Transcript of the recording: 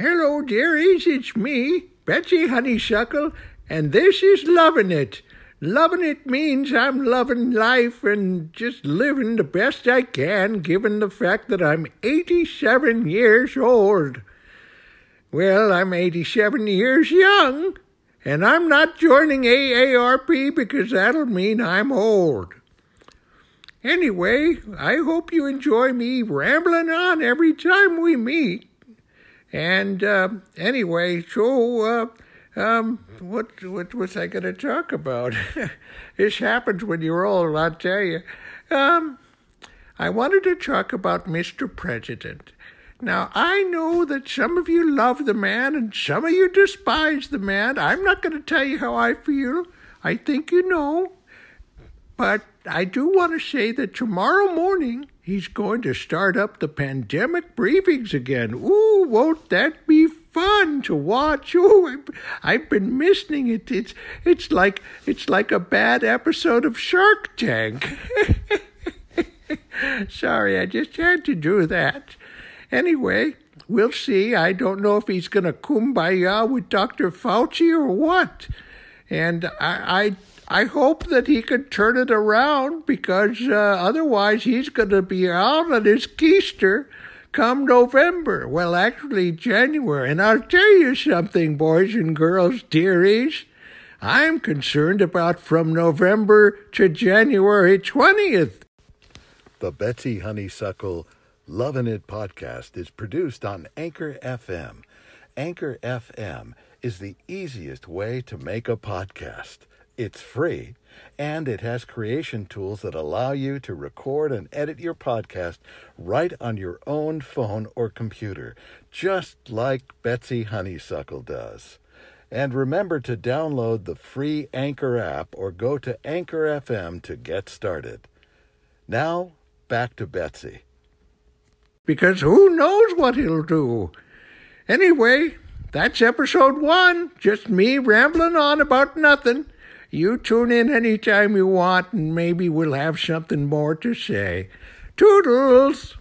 Hello, dearies, it's me, Betsy Honeysuckle, and this is Loving It. Loving it means I'm loving life and just living the best I can, given the fact that I'm 87 years old. Well, I'm 87 years young, and I'm not joining AARP because that'll mean I'm old. Anyway, I hope you enjoy me rambling on every time we meet. And uh, anyway, so uh, um, what what was I going to talk about? this happens when you're old, I'll tell you. Um, I wanted to talk about Mr. President. Now, I know that some of you love the man and some of you despise the man. I'm not going to tell you how I feel. I think you know. But I do want to say that tomorrow morning he's going to start up the pandemic briefings again. Ooh, won't that be fun to watch? Ooh, I've been missing it. It's it's like it's like a bad episode of Shark Tank. Sorry, I just had to do that. Anyway, we'll see. I don't know if he's going to kumbaya with Dr. Fauci or what. And I, I I hope that he can turn it around because uh, otherwise he's going to be out on his keister come November. Well, actually, January. And I'll tell you something, boys and girls, dearies. I'm concerned about from November to January 20th. The Betsy Honeysuckle Lovin' It podcast is produced on Anchor FM. Anchor FM is the easiest way to make a podcast. It's free, and it has creation tools that allow you to record and edit your podcast right on your own phone or computer, just like Betsy Honeysuckle does. And remember to download the free Anchor app or go to Anchor FM to get started. Now, back to Betsy. Because who knows what he'll do? Anyway, that's episode one. Just me rambling on about nothing. You tune in anytime you want, and maybe we'll have something more to say. Toodles!